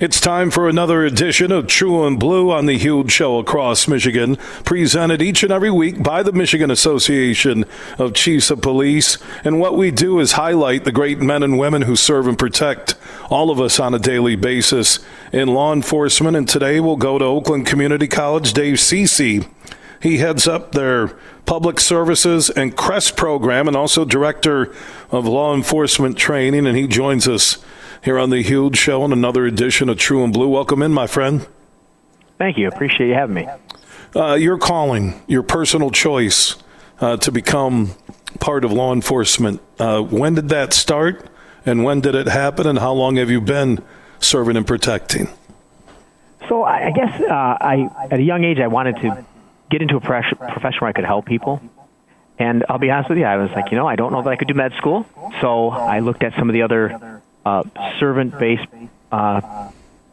It's time for another edition of True and Blue on the Huge Show across Michigan, presented each and every week by the Michigan Association of Chiefs of Police. And what we do is highlight the great men and women who serve and protect all of us on a daily basis in law enforcement. And today we'll go to Oakland Community College. Dave Ceci, he heads up their public services and CREST program and also director of law enforcement training. And he joins us here on the Huge Show on another edition of True and Blue. Welcome in, my friend. Thank you. Appreciate you having me. Uh, your calling, your personal choice uh, to become part of law enforcement. Uh, when did that start, and when did it happen, and how long have you been serving and protecting? So I guess uh, I, at a young age, I wanted to get into a profession where I could help people. And I'll be honest with you, I was like, you know, I don't know that I could do med school. So I looked at some of the other uh, servant-based uh,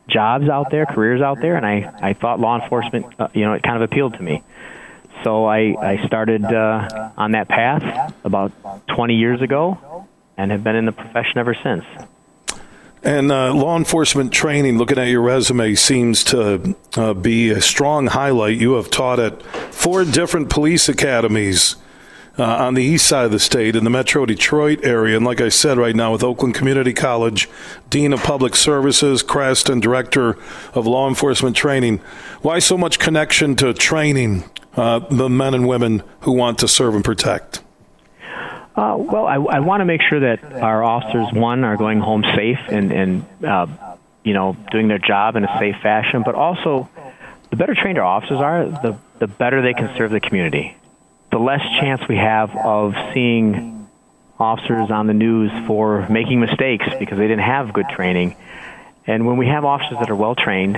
jobs out there, careers out there, and I, I thought law enforcement, uh, you know, it kind of appealed to me. So I, I started uh, on that path about 20 years ago and have been in the profession ever since. And uh, law enforcement training, looking at your resume, seems to uh, be a strong highlight. You have taught at four different police academies uh, on the east side of the state in the Metro Detroit area. And like I said, right now with Oakland Community College, Dean of Public Services, Crest, and Director of Law Enforcement Training. Why so much connection to training uh, the men and women who want to serve and protect? Uh, well, I, I want to make sure that our officers, one, are going home safe and, and uh, you know, doing their job in a safe fashion, but also the better trained our officers are, the, the better they can serve the community the less chance we have of seeing officers on the news for making mistakes because they didn't have good training. And when we have officers that are well trained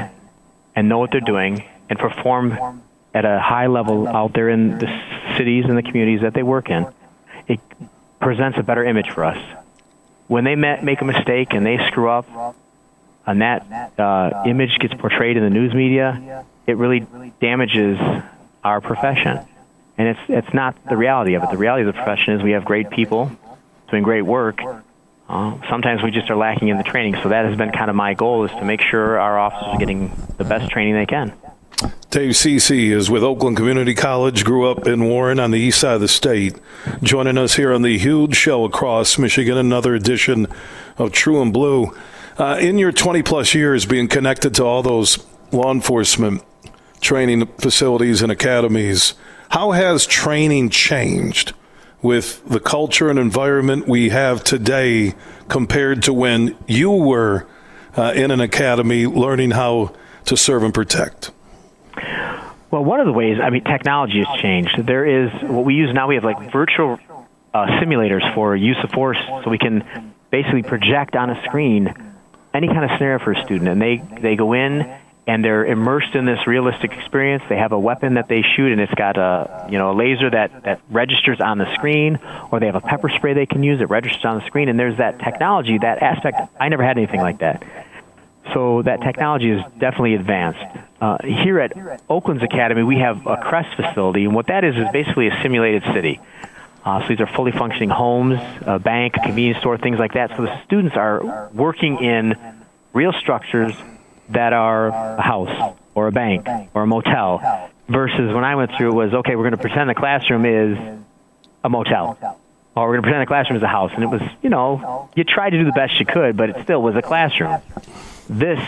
and know what they're doing and perform at a high level out there in the cities and the communities that they work in, it presents a better image for us. When they make a mistake and they screw up, and that uh, image gets portrayed in the news media, it really damages our profession and it's it's not the reality of it. The reality of the profession is we have great people doing great work. Uh, sometimes we just are lacking in the training. So that has been kind of my goal is to make sure our officers are getting the best training they can. Dave Ceci is with Oakland Community College, grew up in Warren on the east side of the state. Joining us here on the huge show across Michigan, another edition of True and Blue. Uh, in your 20 plus years being connected to all those law enforcement training facilities and academies, how has training changed with the culture and environment we have today compared to when you were uh, in an academy learning how to serve and protect? Well, one of the ways, I mean, technology has changed. There is what we use now, we have like virtual uh, simulators for use of force, so we can basically project on a screen any kind of scenario for a student. And they, they go in and they're immersed in this realistic experience. They have a weapon that they shoot, and it's got a you know a laser that that registers on the screen, or they have a pepper spray they can use that registers on the screen. And there's that technology, that aspect. I never had anything like that, so that technology is definitely advanced. Uh, here at Oakland's Academy, we have a CREST facility, and what that is is basically a simulated city. Uh, so these are fully functioning homes, a bank, a convenience store, things like that. So the students are working in real structures that are a house or a bank or a motel versus when I went through was okay, we're going to pretend the classroom is a motel. Or we're going to pretend the classroom is a house. And it was, you know, you tried to do the best you could, but it still was a classroom. This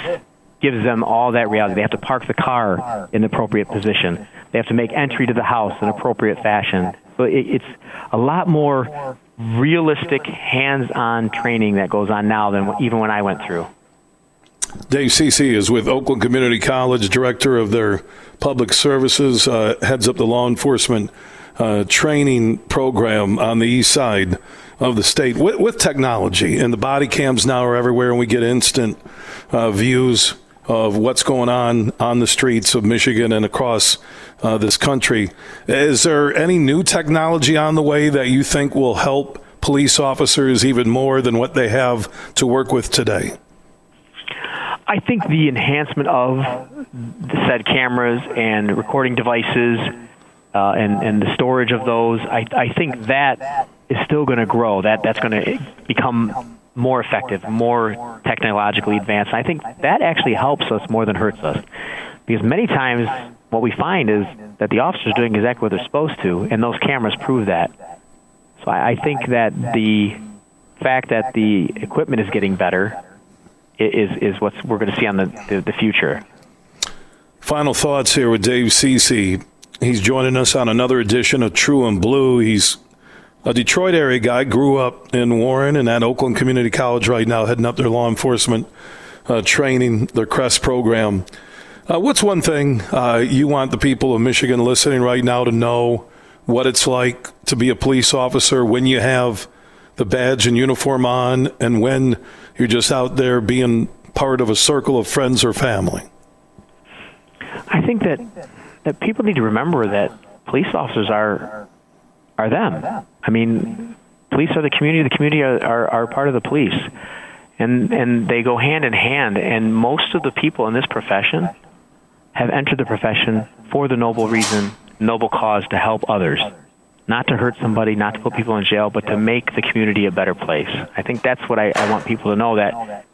gives them all that reality. They have to park the car in the appropriate position. They have to make entry to the house in appropriate fashion. So it, it's a lot more realistic, hands-on training that goes on now than even when I went through. Dave Ceci is with Oakland Community College, director of their public services, uh, heads up the law enforcement uh, training program on the east side of the state with, with, technology. And the body cams now are everywhere, and we get instant uh, views of what's going on on the streets of Michigan and across uh, this country. Is there any new technology on the way that you think will help police officers even more than what they have to work with today? I think the enhancement of the said cameras and recording devices uh, and, and the storage of those, I, I think that is still going to grow. That that's going to become more effective, more technologically advanced. And I think that actually helps us more than hurts us. Because many times what we find is that the officers doing exactly what they're supposed to, and those cameras prove that. So I, I think that the fact that the equipment is getting better is is what we're going to see on the, the, the future. Final thoughts here with Dave Ceci. He's joining us on another edition of True and Blue. He's a Detroit area guy, grew up in Warren and at Oakland Community College right now, heading up their law enforcement uh, training, their CREST program. Uh, what's one thing uh, you want the people of Michigan listening right now to know what it's like to be a police officer when you have the badge and uniform on and when you're just out there being part of a circle of friends or family? I think that that people need to remember that police officers are are them. I mean, police are the community. The community are, are, are part of the police, and and they go hand in hand. And most of the people in this profession have entered the profession for the noble reason, noble cause to help others, not to hurt somebody, not to put people in jail, but to make the community a better place. I think that's what I, I want people to know that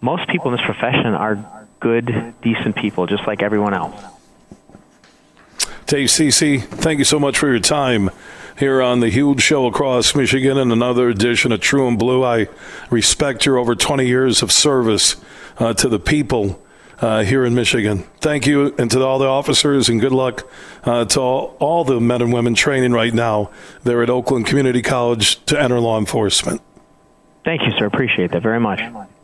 most people in this profession are good, decent people, just like everyone else. Dave Ceci, thank you so much for your time here on the huge show across Michigan and another edition of True and Blue. I respect your over 20 years of service uh, to the people uh, here in Michigan. Thank you, and to all the officers, and good luck uh, to all, all the men and women training right now there at Oakland Community College to enter law enforcement. Thank you, sir. Appreciate that very much.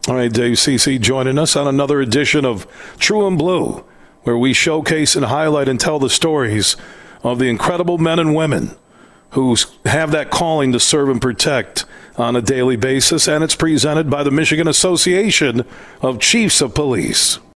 All right, Dave Ceci joining us on another edition of True and Blue, where we showcase and highlight and tell the stories of the incredible men and women who have that calling to serve and protect on a daily basis. And it's presented by the Michigan Association of Chiefs of Police.